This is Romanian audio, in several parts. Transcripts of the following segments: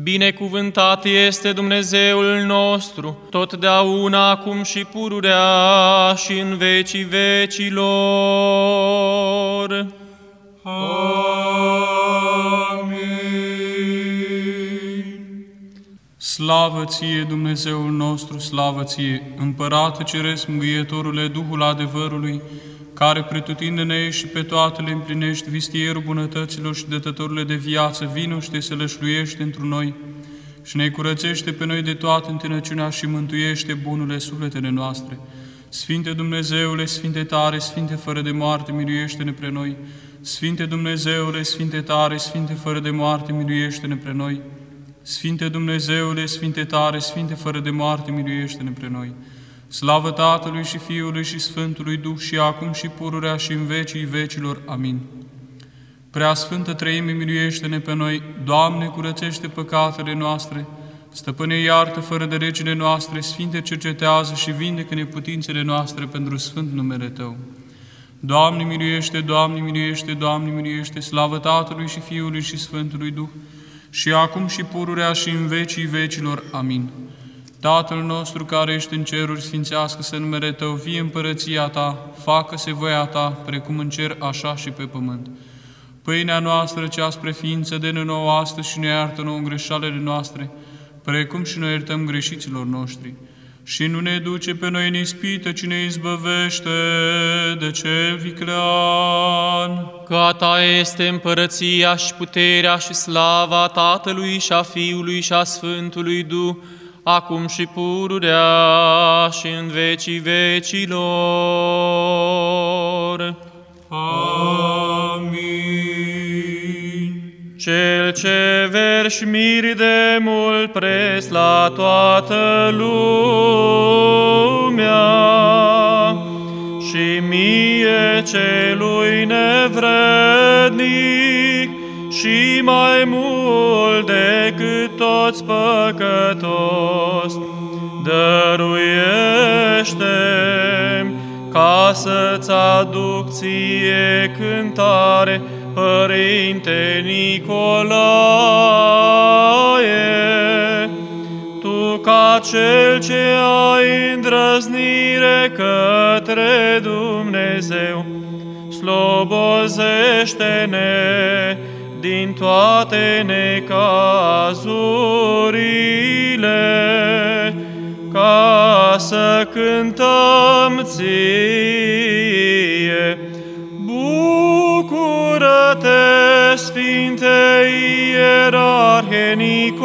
Binecuvântat este Dumnezeul nostru, totdeauna, acum și pururea și în vecii vecilor. Amin. Slavă ție, Dumnezeul nostru, slavă ție, Împărate Ceresc, Mângâietorule, Duhul adevărului, care pretutindene ești și pe toate le împlinești, vistierul bunătăților și dătătorile de viață, vino și te sălășluiește într noi și ne curățește pe noi de toată întinăciunea și mântuiește bunurile sufletele noastre. Sfinte Dumnezeule, Sfinte tare, Sfinte fără de moarte, miluiește-ne pre noi. Sfinte Dumnezeule, Sfinte tare, Sfinte fără de moarte, miluiește-ne pre noi. Sfinte Dumnezeule, Sfinte tare, Sfinte fără de moarte, miluiește-ne pre noi. Slavă Tatălui și Fiului și Sfântului Duh și acum și pururea și în vecii vecilor. Amin. Prea Sfântă Treime, miluiește-ne pe noi, Doamne, curățește păcatele noastre, Stăpâne, iartă fără de regile noastre, Sfinte, cercetează și vindecă neputințele noastre pentru Sfânt numele Tău. Doamne, miluiește, Doamne, miluiește, Doamne, miluiește, slavă Tatălui și Fiului și Sfântului Duh, și acum și pururea și în vecii vecilor. Amin. Tatăl nostru care ești în ceruri, sfințească-se numele Tău, fie împărăția Ta, facă-se voia Ta, precum în cer, așa și pe pământ. Pâinea noastră, cea spre ființă, de nouă astăzi și ne iartă nouă greșalele noastre, precum și noi iertăm greșiților noștri. Și nu ne duce pe noi în ispită, ci ne izbăvește de cel viclean. Că a Ta este împărăția și puterea și slava Tatălui și a Fiului și a Sfântului Duh, acum și pururea și în vecii vecilor. Amin. Cel ce verși miri de mult pres la toată lumea și mie celui nevrednic și mai mult decât toți păcătos, dăruiește ca să-ți aduc ție cântare, Părinte Nicolae, Tu ca Cel ce ai îndrăznire către Dumnezeu, slobozește-ne din toate necazurile, ca să cântăm ție. Bucură-te, Sfinte Ierarhe Nicolae,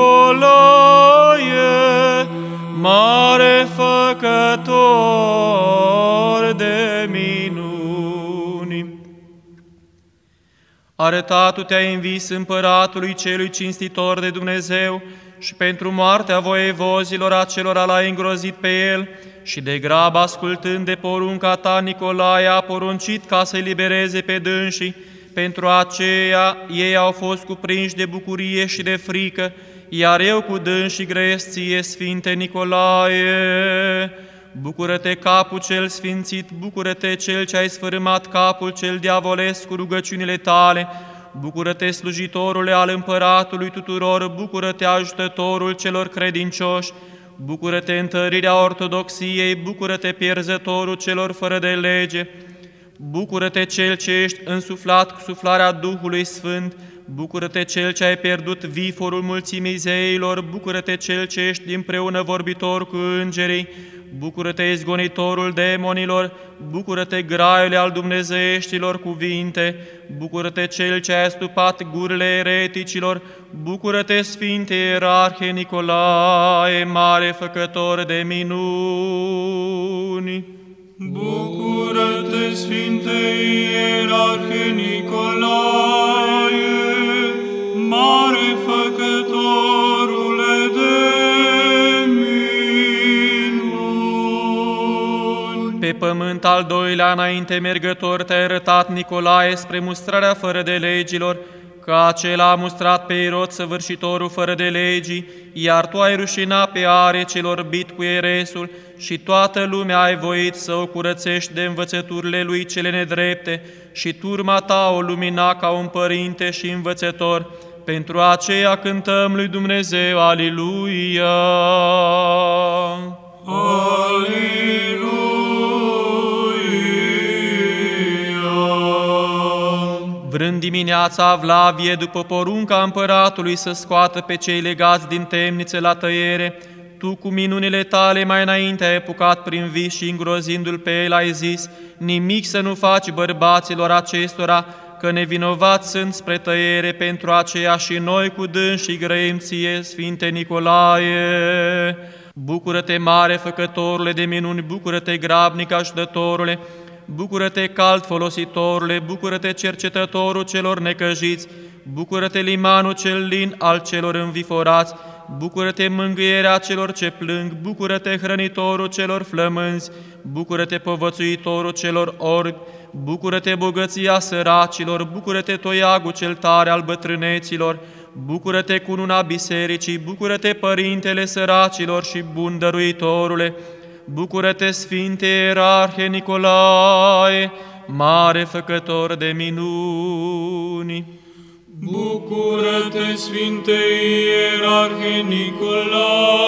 mare făcător Arătat te-ai învis împăratului celui cinstitor de Dumnezeu și pentru moartea voievozilor acelora l-ai îngrozit pe el și de grab ascultând de porunca ta, Nicolae a poruncit ca să-i libereze pe dânsii, pentru aceea ei au fost cuprinși de bucurie și de frică, iar eu cu dânsii grăiesc ție, Sfinte Nicolae. Bucură-te, capul cel sfințit, bucură-te, cel ce ai sfărâmat capul cel diavolesc cu rugăciunile tale, bucură-te, slujitorule al împăratului tuturor, bucură-te, ajutătorul celor credincioși, bucură-te, întărirea ortodoxiei, bucură-te, pierzătorul celor fără de lege, bucură-te, cel ce ești însuflat cu suflarea Duhului Sfânt, bucură-te, cel ce ai pierdut viforul mulțimii zeilor, bucură-te, cel ce ești împreună vorbitor cu îngerii, bucură-te, izgonitorul demonilor, bucură-te, graiule al dumnezeieștilor cuvinte, bucură-te, cel ce ai astupat gurile ereticilor, bucură-te, Sfinte Ierarhe Nicolae, mare făcător de minuni. Bucură-te, Sfinte Ierarhe Nicolae, mare făcătorule de minuni. Pe pământ al doilea înainte mergător te-ai arătat, Nicolae, spre mustrarea fără de legilor, că acela a mustrat pe Irod săvârșitorul fără de legii, iar tu ai rușinat pe are celor bit cu eresul și toată lumea ai voit să o curățești de învățăturile lui cele nedrepte și turma ta o lumina ca un părinte și învățător, pentru aceea cântăm lui Dumnezeu, Aliluia! Vrând dimineața Vlavie, după porunca împăratului să scoată pe cei legați din temnițe la tăiere, tu cu minunile tale mai înainte ai apucat prin vis și îngrozindu-l pe el ai zis, nimic să nu faci bărbaților acestora, că nevinovați sunt spre tăiere pentru aceea și noi cu și grăim ție, Sfinte Nicolae. Bucură-te, mare făcătorule de minuni, bucură-te, grabnic ajutătorule, bucură-te, cald folositorule, bucură-te, cercetătorul celor necăjiți, bucură-te, limanul cel lin al celor înviforați, bucură-te, mângâierea celor ce plâng, bucură-te, hrănitorul celor flămânzi, bucură-te, povățuitorul celor orbi, bucură-te, bogăția săracilor, bucură-te, toiagul cel tare al bătrâneților, bucură-te, cununa bisericii, bucură-te, părintele săracilor și bun dăruitorule, bucură-te, Sfinte Ierarhe Nicolae, mare făcător de minuni. Bucură-te, Sfinte Ierarhe Nicolae,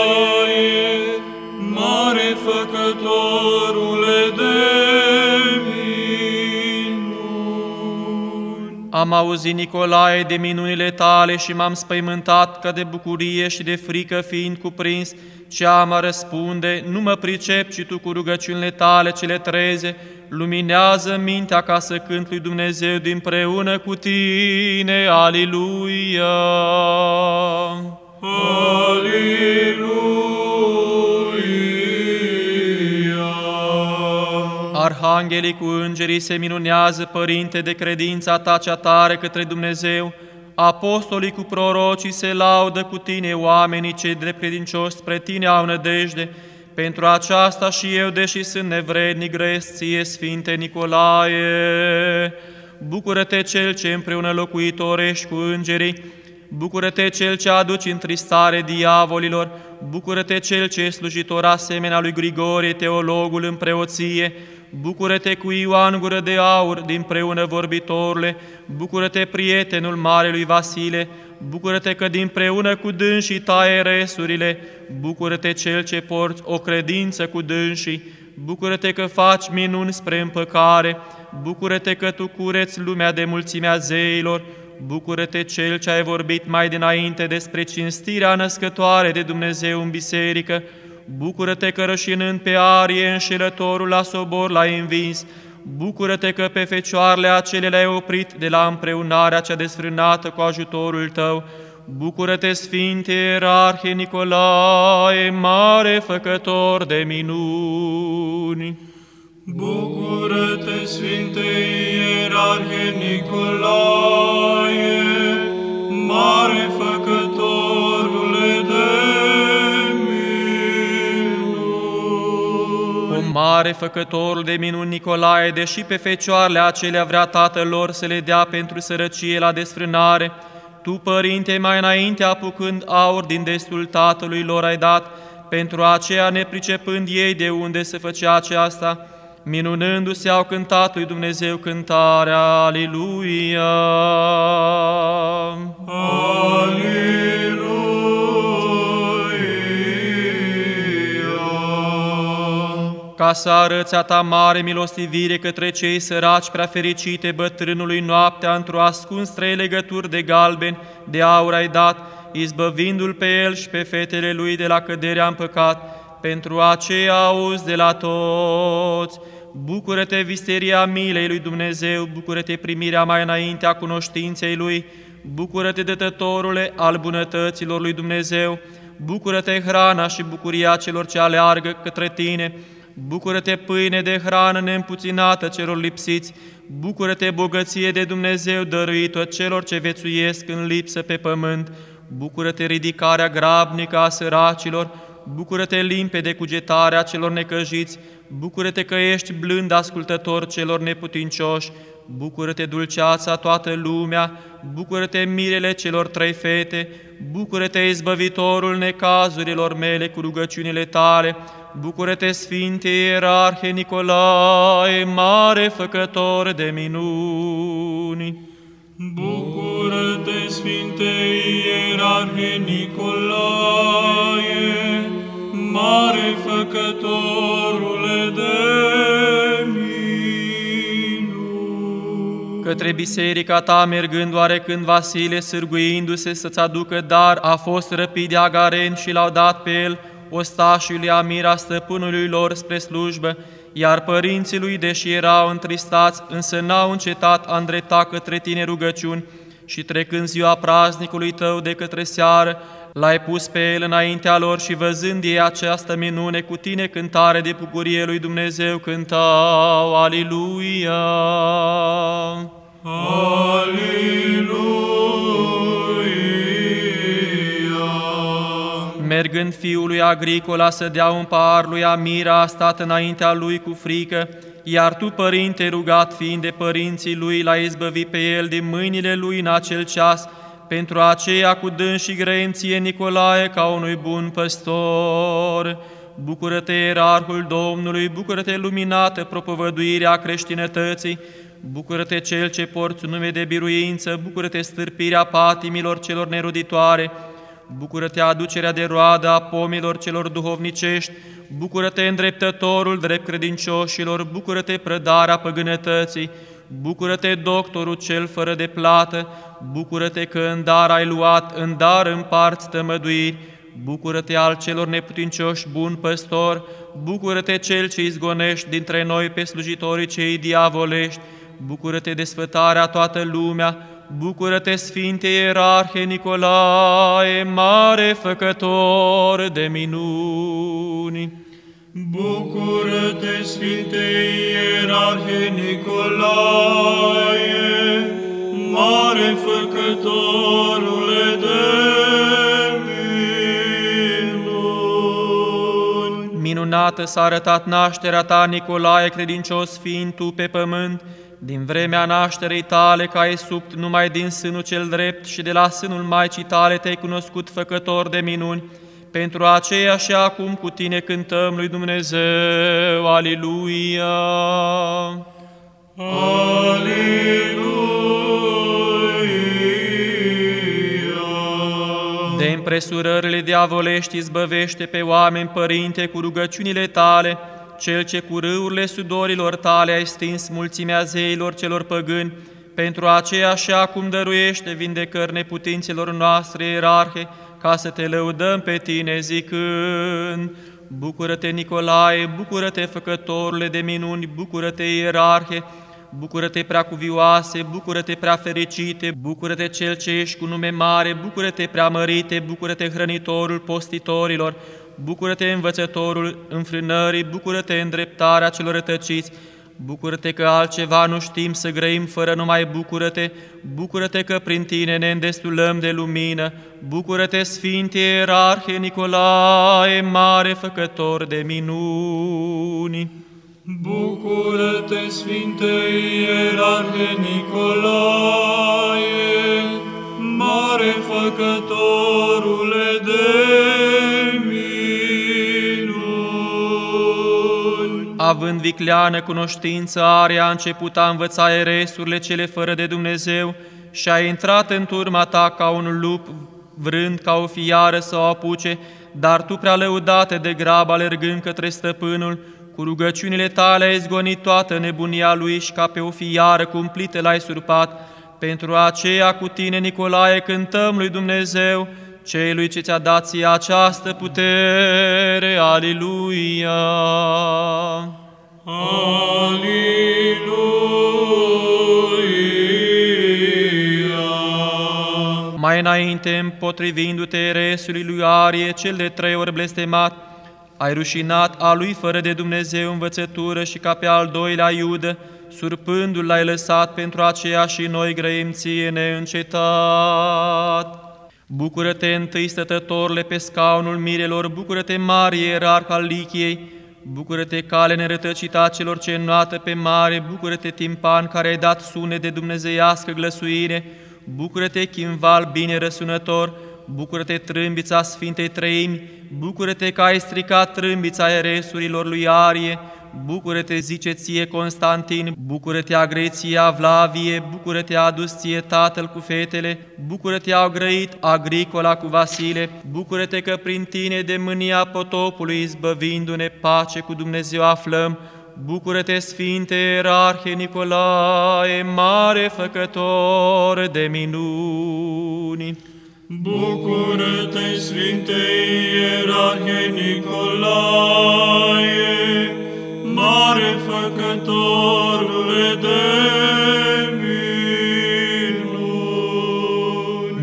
Am auzit, Nicolae, de minunile tale și m-am spăimântat ca de bucurie și de frică fiind cuprins, ce am a răspunde, nu mă pricep, ci tu cu rugăciunile tale cele treze, luminează mintea ca să cânt lui Dumnezeu din preună cu tine. Aliluia! Aliluia! Arhanghelii cu îngerii se minunează, Părinte, de credința ta cea tare către Dumnezeu, apostolii cu prorocii se laudă cu tine, oamenii cei dreptcredincioși spre tine au nădejde, pentru aceasta și eu, deși sunt nevrednic, gresc ție, Sfinte Nicolae. Bucură-te cel ce împreună locuitorești cu îngerii, Bucură-te cel ce aduci întristare diavolilor, bucură-te cel ce e slujitor asemenea lui Grigorie, teologul în preoție, bucură-te cu Ioan gură de aur din preună vorbitorule, bucură-te prietenul marelui Vasile, bucură-te că din preună cu dânsii taie resurile, bucură-te cel ce porți o credință cu dânsii, bucură-te că faci minuni spre împăcare, bucură-te că tu cureți lumea de mulțimea zeilor, bucură-te cel ce ai vorbit mai dinainte despre cinstirea născătoare de Dumnezeu în biserică, bucură-te că rășinând pe arie înșelătorul la sobor l-ai învins, bucură-te că pe fecioarele acele le-ai oprit de la împreunarea cea desfrânată cu ajutorul tău, bucură-te, Sfinte Ierarhie Nicolae, mare făcător de minuni! Bucură-te, Sfinte Ierarhe Nicolae, mare făcătorule mare făcător de minuni Nicolae, deși pe fecioarele acelea vrea tatăl lor să le dea pentru sărăcie la desfrânare, tu, Părinte, mai înainte apucând aur din destul tatălui lor ai dat, pentru aceea nepricepând ei de unde se făcea aceasta, minunându-se au cântat lui Dumnezeu cântarea Aliluia. Aliluia! Ca să arăți a ta mare milostivire către cei săraci prea fericite bătrânului noaptea într-o ascuns trei legături de galben, de aur ai dat, izbăvindu-l pe el și pe fetele lui de la căderea în păcat, pentru aceea auzi de la toți. Bucură-te, visteria milei lui Dumnezeu, bucură-te primirea mai înainte a cunoștinței lui, bucură-te, dătătorule al bunătăților lui Dumnezeu, bucură-te, hrana și bucuria celor ce aleargă către tine, bucură-te, pâine de hrană neîmpuținată celor lipsiți, bucură-te, bogăție de Dumnezeu dăruită celor ce vețuiesc în lipsă pe pământ, bucură-te, ridicarea grabnică a săracilor, bucură-te limpede cugetarea celor necăjiți, bucură-te că ești blând ascultător celor neputincioși, bucură-te dulceața toată lumea, bucură-te mirele celor trei fete, bucură-te izbăvitorul necazurilor mele cu rugăciunile tale, bucură-te Sfinte Ierarhe Nicolae, mare făcător de minuni. Bucură-te, Sfinte Ierarhe Nicolae, mare făcătorule de minuni. Către biserica ta mergând oarecând Vasile, sârguindu-se să-ți aducă dar, a fost răpit de Agaren și l-au dat pe el ostașului Amira stăpânului lor spre slujbă, iar părinții lui, deși erau întristați, însă n-au încetat a îndrepta către tine rugăciuni și trecând ziua praznicului tău de către seară, l-ai pus pe el înaintea lor și văzând ei această minune cu tine cântare de bucurie lui Dumnezeu cântau, Aliluia! Aleluia! Mergând fiul lui Agricola să dea un par lui Amira, a stat înaintea lui cu frică, iar tu, părinte, rugat fiind de părinții lui, l-ai izbăvit pe el din mâinile lui în acel ceas, pentru aceea cu dâns și grăinție Nicolae ca unui bun păstor. Bucură-te, ierarhul Domnului, bucură-te, luminată propovăduirea creștinătății, bucură-te, cel ce porți un nume de biruință, bucură-te, stârpirea patimilor celor neruditoare, Bucură-te aducerea de roadă a pomilor celor duhovnicești, bucură-te îndreptătorul drept credincioșilor, bucură-te prădarea păgânătății, bucură-te doctorul cel fără de plată, bucură-te că în dar ai luat, în dar împarți tămăduiri, bucură-te al celor neputincioși bun păstor, bucură-te cel ce izgonești dintre noi pe slujitorii cei diavolești, bucură-te de sfătarea toată lumea, Bucură-te, Sfinte Ierarhe Nicolae, mare făcător de minuni! Bucură-te, Sfinte Ierarhe Nicolae, mare făcătorule de minuni. Minunată s-a arătat nașterea ta, Nicolae, credincios fiind tu pe pământ, din vremea nașterei tale, ca ai subt numai din sânul cel drept și de la sânul Maicii tale te-ai cunoscut făcător de minuni, pentru aceea și acum cu tine cântăm lui Dumnezeu, Aliluia! Aleluia! De împresurările diavolești izbăvește pe oameni, Părinte, cu rugăciunile tale, cel ce cu râurile sudorilor tale ai stins mulțimea zeilor celor păgâni, pentru aceea și acum dăruiește vindecări neputinților noastre, ierarhe, ca să te lăudăm pe tine zicând, Bucură-te, Nicolae, bucură-te, făcătorule de minuni, bucură-te, ierarhe, Bucură-te prea cuvioase, bucură-te prea fericite, bucură-te cel ce ești cu nume mare, bucură-te prea mărite, bucură-te hrănitorul postitorilor, bucură-te învățătorul înfrânării, bucură-te îndreptarea celor rătăciți, bucură-te că altceva nu știm să grăim fără numai bucură-te, bucură-te că prin tine ne îndestulăm de lumină, bucură-te, Sfinte Ierarhe Nicolae, mare făcător de minuni. Bucură-te, Sfinte Ierarhe Nicolae, mare făcătorule Având vicleană cunoștință are, a început a învăța eresurile cele fără de Dumnezeu și a intrat în turma ta ca un lup, vrând ca o fiară să o apuce, dar tu prea lăudate de grab alergând către stăpânul, cu rugăciunile tale ai zgonit toată nebunia lui și ca pe o fiară cumplită l-ai surpat. Pentru aceea cu tine, Nicolae, cântăm lui Dumnezeu, celui ce ți-a dat ție această putere. Aliluia! Aleluia! Mai înainte, împotrivindu-te resului lui Arie, cel de trei ori blestemat, ai rușinat a lui fără de Dumnezeu învățătură și ca pe al doilea Iudă, surpându-l l-ai lăsat pentru aceea și noi grăim ție neîncetat. Bucură-te întâi stătătorule pe scaunul mirelor, bucură-te mare ierarh al Lichiei, bucură-te cale nerătăcita celor ce înnoată pe mare, bucură-te timpan care ai dat sune de dumnezeiască glăsuire, bucură-te chimval bine răsunător, bucură-te trâmbița Sfintei Treimi, bucură-te că ai stricat trâmbița eresurilor lui Arie, bucură-te, zice ție Constantin, bucură-te, Agreția, Vlavie, bucură-te, adus ție tatăl cu fetele, bucură-te, au grăit Agricola cu Vasile, bucură-te că prin tine de mânia potopului izbăvindu-ne pace cu Dumnezeu aflăm, Bucură-te, Sfinte Ierarhe Nicolae, mare făcător de minuni! Bucură-te, Sfinte Ierarhe Nicolae, mare făcătorule de minuni!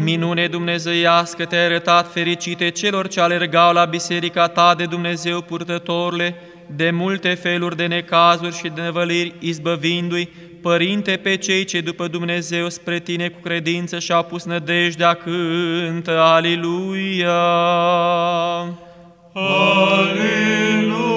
Minune dumnezeiască te-ai arătat fericite celor ce alergau la biserica ta de Dumnezeu purtătorule, de multe feluri de necazuri și de nevăliri, izbăvindu-i, Părinte, pe cei ce după Dumnezeu spre tine cu credință și-au pus nădejdea, cântă, Aliluia! Aleluia!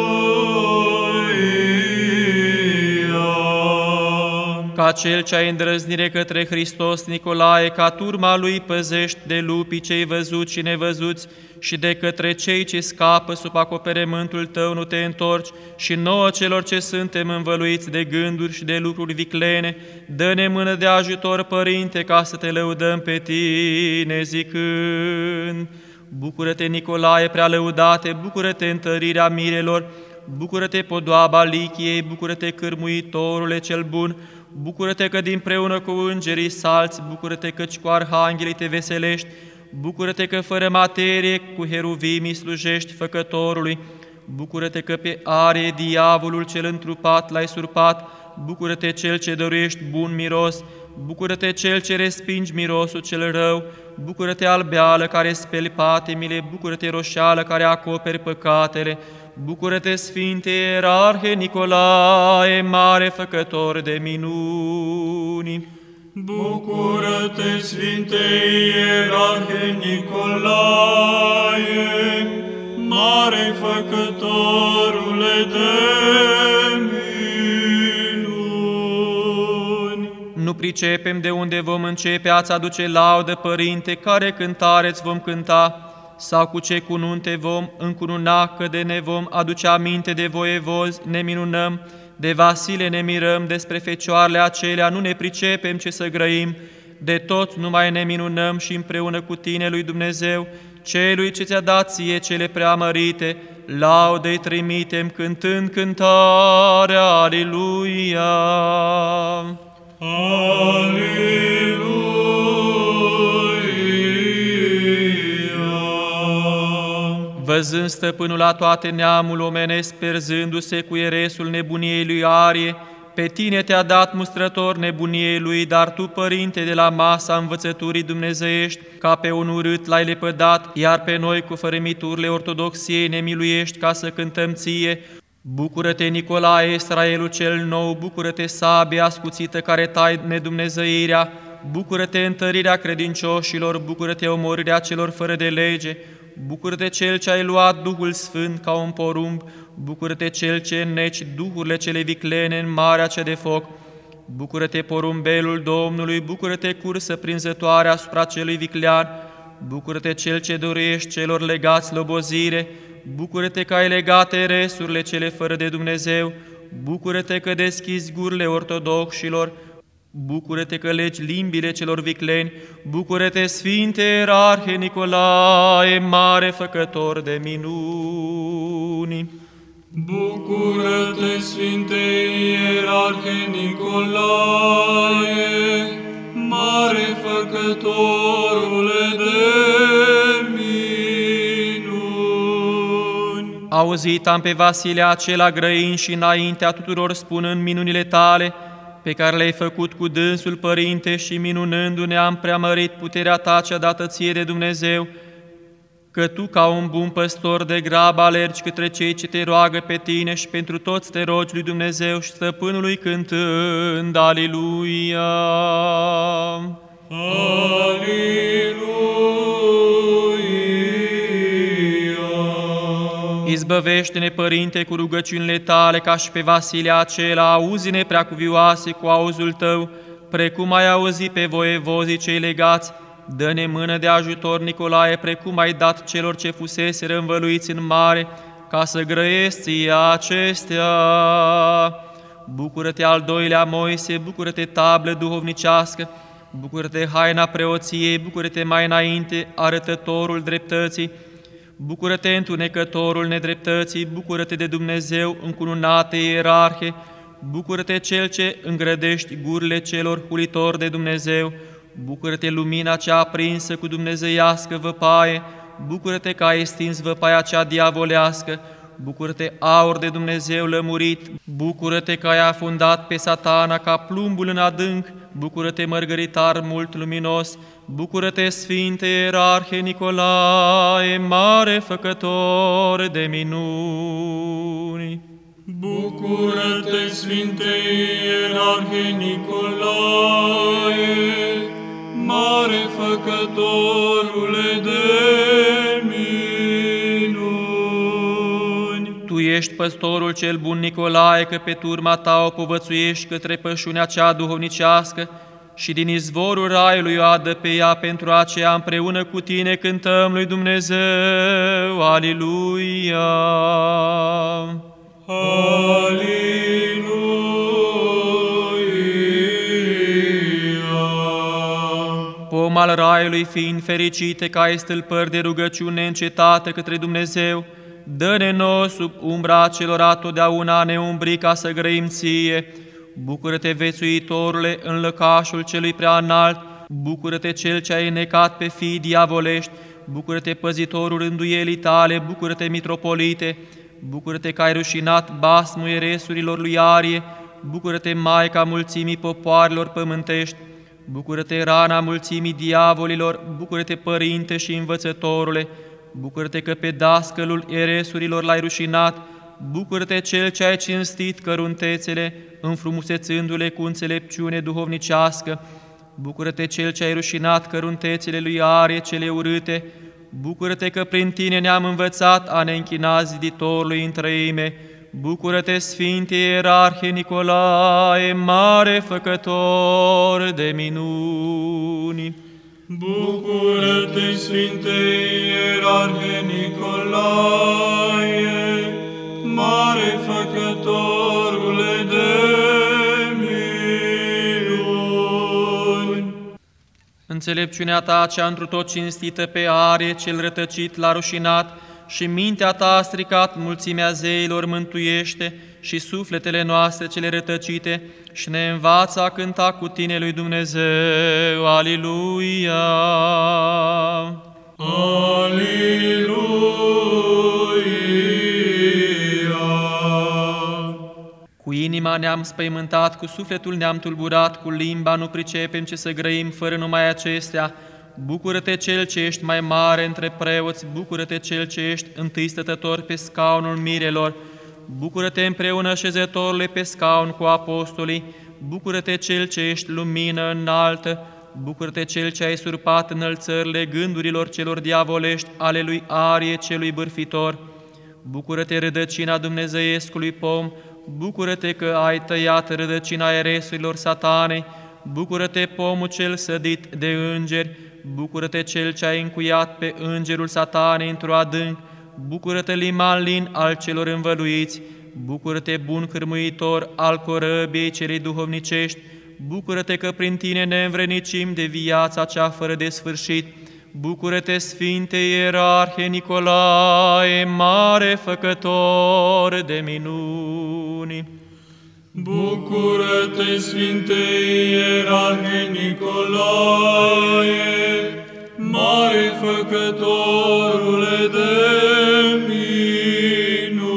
Ca cel ce ai îndrăznire către Hristos, Nicolae, ca turma lui păzești de lupii cei văzuți și nevăzuți și de către cei ce scapă sub acoperământul tău nu te întorci și nouă celor ce suntem învăluiți de gânduri și de lucruri viclene, dă-ne mână de ajutor, Părinte, ca să te lăudăm pe tine zicând. Bucură-te, Nicolae, prea lăudate, bucură-te întărirea mirelor, bucură-te, podoaba lichiei, bucură-te, cârmuitorule cel bun, bucură-te că dinpreună cu îngerii salți, bucură-te căci cu arhanghelii te veselești, bucură-te că fără materie cu heruvimii slujești făcătorului, bucură-te că pe arie diavolul cel întrupat l-ai surpat, bucură-te cel ce dăruiești bun miros, bucură-te cel ce respingi mirosul cel rău, bucură-te albeală care speli patimile, bucură-te roșeală care acoperi păcatele, bucură-te Sfinte Ierarhe Nicolae, mare făcător de minuni. Bucură-te, Sfinte Ierarhe Nicolae, mare făcătorule de minuni! Nu pricepem de unde vom începe a-ți aduce laudă, Părinte, care cântare îți vom cânta, sau cu ce cununte vom încununa, că de ne vom aduce aminte de voievozi, ne minunăm, de Vasile ne mirăm, despre fecioarele acelea nu ne pricepem ce să grăim, de tot numai ne minunăm și împreună cu tine, lui Dumnezeu, celui ce ți-a dat ție cele preamărite, laudă-i trimitem cântând cântarea, Aliluia! Aleluia! Văzând stăpânul la toate neamul omenesc, perzându-se cu eresul nebuniei lui Arie, pe tine te-a dat mustrător nebuniei lui, dar tu, Părinte, de la masa învățăturii dumnezeiești, ca pe un urât l-ai lepădat, iar pe noi cu fărâmiturile ortodoxiei ne miluiești ca să cântăm ție, Bucură-te, Nicolae, Israelul cel nou, bucură-te, sabia ascuțită care tai nedumnezăirea, bucură-te întărirea credincioșilor, bucură-te omorirea celor fără de lege, bucură-te cel ce ai luat Duhul Sfânt ca un porumb, bucură-te cel ce înneci duhurile cele viclene în marea cea de foc, bucură-te porumbelul Domnului, bucură-te cursă prinzătoare asupra celui viclean, bucură-te cel ce dorești celor legați lobozire, bucură-te că ai legate resurile cele fără de Dumnezeu, bucură-te că deschizi gurile ortodoxilor, bucură-te că legi limbile celor vicleni, bucură-te, Sfinte Ierarhe Nicolae, mare făcător de minuni. Bucură-te, Sfinte Ierarhe Nicolae, mare făcătorule de minuni! Auzit am pe Vasile acela grăin și înaintea tuturor spunând minunile tale, pe care le-ai făcut cu dânsul, Părinte, și minunându-ne am preamărit puterea ta cea dată ție de Dumnezeu, că tu, ca un bun păstor de grabă, alergi către cei ce te roagă pe tine și pentru toți te rogi lui Dumnezeu și stăpânului cântând, Aliluia! Aleluia! Izbăvește-ne, Părinte, cu rugăciunile tale, ca și pe Vasile acela, auzi-ne preacuvioase cu auzul tău, precum ai auzit pe voievozii cei legați, dă-ne mână de ajutor, Nicolae, precum ai dat celor ce fusese învăluiți în mare, ca să grăiesc ție acestea. Bucură-te al doilea Moise, bucură-te tablă duhovnicească, bucură-te haina preoției, bucură-te mai înainte arătătorul dreptății, bucură-te întunecătorul nedreptății, bucură-te de Dumnezeu încununate ierarhe, bucură-te cel ce îngrădești gurile celor hulitori de Dumnezeu, bucură-te lumina cea aprinsă cu dumnezeiască văpaie, bucură-te că ai stins văpaia cea diavolească, bucură-te aur de Dumnezeu lămurit, bucură-te că ai afundat pe satana ca plumbul în adânc, bucură-te mărgăritar mult luminos, bucură-te Sfinte Ierarhe Nicolae, mare făcător de minuni. Bucură-te, Sfinte Ierarhe Nicolae, mare făcătorule de minuni. Tu ești păstorul cel bun Nicolae, că pe turma ta o povățuiești către pășunea cea duhovnicească și din izvorul raiului o adă pe ea pentru aceea împreună cu tine cântăm lui Dumnezeu. Aliluia! Aliluia. Pom al raiului fiind fericite ca ai stâlpări de rugăciune încetată către Dumnezeu, dă-ne nouă sub umbra celor totdeauna neumbri ca să grăim ție. Bucură-te, vețuitorule, în lăcașul celui prea înalt, bucură-te cel ce ai necat pe fii diavolești, bucură-te, păzitorul rânduielii tale, bucură-te, mitropolite, bucură-te că ai rușinat basmul eresurilor lui Arie, bucură-te, Maica mulțimii popoarelor pământești, Bucură-te, rana mulțimii diavolilor, bucură-te, Părinte și Învățătorule, bucură-te că pe dascălul eresurilor l-ai rușinat, bucură-te cel ce ai cinstit căruntețele, înfrumusețându-le cu înțelepciune duhovnicească, bucură-te cel ce ai rușinat căruntețele lui Arie cele urâte, bucură-te că prin tine ne-am învățat a ne închina ziditorului în trăime, Bucură-te, Sfinte Ierarhe Nicolae, mare făcător de minuni! Bucură-te, Sfinte Ierarhe Nicolae, mare făcătorule de minuni. Înțelepciunea ta cea întru tot cinstită pe are, cel rătăcit l-a rușinat, și mintea ta a stricat mulțimea zeilor mântuiește și sufletele noastre cele rătăcite și ne învață a cânta cu tine lui Dumnezeu. Aliluia! Aliluia. Inima ne-am spăimântat, cu sufletul ne-am tulburat, cu limba nu pricepem ce să grăim fără numai acestea. Bucură-te cel ce ești mai mare între preoți, bucură-te cel ce ești întâi stătător pe scaunul mirelor, bucură-te împreună șezătorule pe scaun cu apostolii, bucură-te cel ce ești lumină înaltă, bucură-te cel ce ai surpat înălțările gândurilor celor diavolești ale lui Arie celui bârfitor, bucură-te rădăcina dumnezeiescului pom, bucură-te că ai tăiat rădăcina eresurilor satanei, bucură-te pomul cel sădit de îngeri, bucură-te cel ce ai încuiat pe îngerul satanei într-o adânc, bucură-te liman lin al celor învăluiți, bucură-te bun cârmuitor al corăbiei celei duhovnicești, bucură-te că prin tine ne învrenicim de viața cea fără de sfârșit, bucură-te, Sfinte Ierarhe Nicolae, mare făcător de minuni! Bucură-te, Sfinte Ierarhe Nicolae, mare făcătorule de minuni.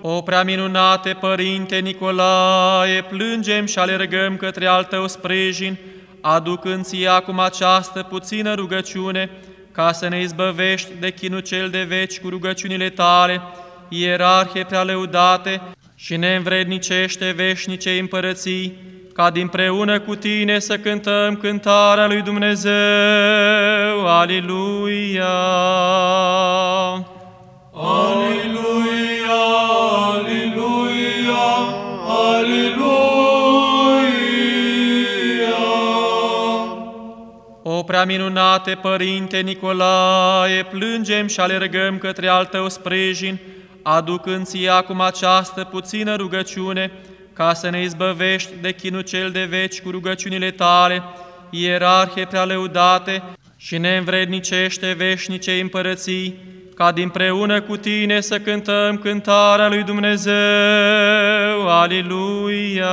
O prea minunate Părinte Nicolae, plângem și alergăm către al Tău sprijin, aducând ție acum această puțină rugăciune, ca să ne izbăvești de chinul cel de veci cu rugăciunile Tale, ierarhie prea lăudate, și ne învrednicește veșnice împărății, ca dinpreună cu Tine să cântăm cântarea lui Dumnezeu. Aliluia! Aleluia, prea prea minunate Părinte Nicolae, plângem și alergăm către al Tău sprijin, aducând ție acum această puțină rugăciune, ca să ne izbăvești de chinul cel de veci cu rugăciunile Tale, ierarhie prea lăudate, și ne învrednicește veșnice împărății, ca dinpreună cu Tine să cântăm cântarea lui Dumnezeu. Aliluia!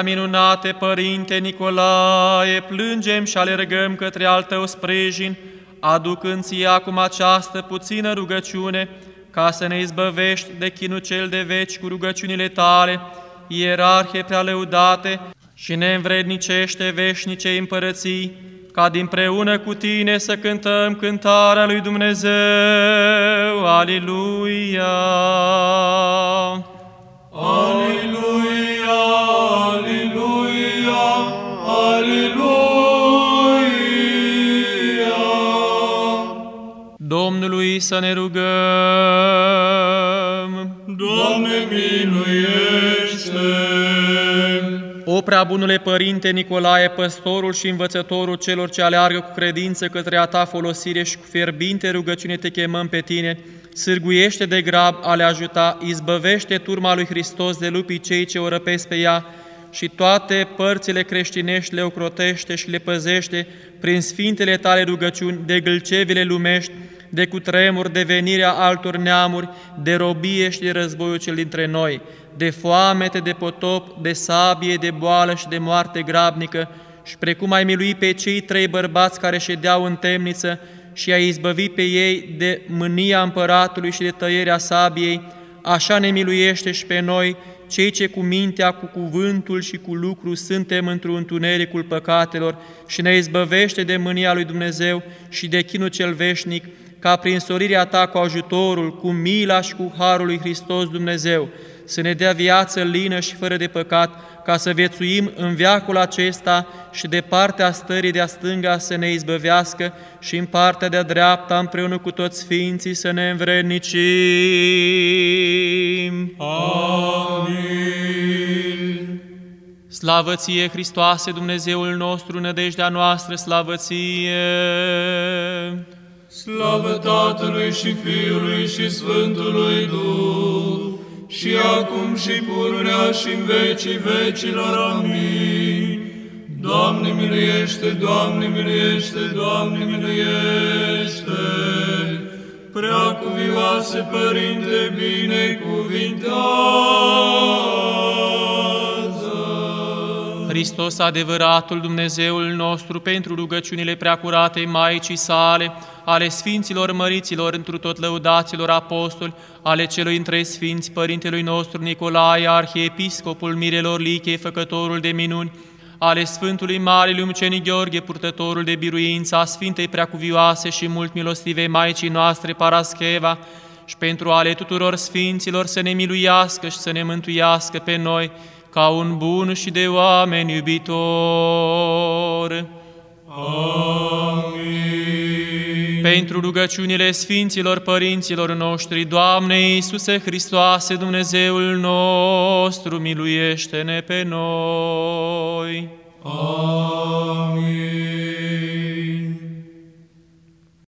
Prea minunate Părinte Nicolae, plângem și alergăm către al Tău sprijin, aducând ție acum această puțină rugăciune, ca să ne izbăvești de chinul cel de veci cu rugăciunile Tale, ierarhie prea lăudate, și ne învrednicește veșnice împărății, ca dinpreună cu Tine să cântăm cântarea lui Dumnezeu. Aliluia! Aleluia, Domnului să ne rugăm. Doamne, miluiește! O prea bunule Părinte Nicolae, păstorul și învățătorul celor ce aleargă cu credință către a ta folosire și cu fierbinte rugăciune te chemăm pe tine, sârguiește de grab a le ajuta, izbăvește turma lui Hristos de lupii cei ce o răpesc pe ea și toate părțile creștinești le ocrotește și le păzește prin sfintele tale rugăciuni de gâlcevile lumești, de cutremur, de venirea altor neamuri, de robie și de războiul cel dintre noi, de foamete, de potop, de sabie, de boală și de moarte grabnică, și precum ai miluit pe cei trei bărbați care ședeau în temniță și ai izbăvit pe ei de mânia împăratului și de tăierea sabiei, așa ne miluiește și pe noi, cei ce cu mintea, cu cuvântul și cu lucru suntem într-un întunericul păcatelor și ne izbăvește de mânia lui Dumnezeu și de chinul cel veșnic, ca prin sorirea Ta cu ajutorul, cu mila și cu harul lui Hristos Dumnezeu, să ne dea viață lină și fără de păcat, ca să viețuim în veacul acesta și de partea stării de-a stânga să ne izbăvească și în partea de-a dreapta împreună cu toți Sfinții să ne învrednicim. Amin. Slavă ție, Hristoase, Dumnezeul nostru, nădejdea noastră, slavă ție! Slavă Tatălui și Fiului și Sfântului Duh, și acum și pururea și în vecii vecilor. Amin. Doamne miluiește, Doamne miluiește, Doamne miluiește. Prea cuvioase Părinte, binecuvintează. Hristos, adevăratul Dumnezeul nostru, pentru rugăciunile preacuratei Maicii sale, ale Sfinților Măriților, întru tot lăudaților apostoli, ale celui între Sfinți, Părintelui nostru Nicolae, Arhiepiscopul Mirelor Lichei, Făcătorul de minuni, ale Sfântului Mare Lumcenic Gheorghe, purtătorul de biruință, a Sfintei Preacuvioase și mult milostivei Maicii noastre, Parascheva, și pentru ale tuturor Sfinților să ne miluiască și să ne mântuiască pe noi, ca un bun și de oameni iubitor. Amin. Pentru rugăciunile Sfinților Părinților noștri, Doamne Iisuse Hristoase, Dumnezeul nostru, miluiește-ne pe noi. Amin.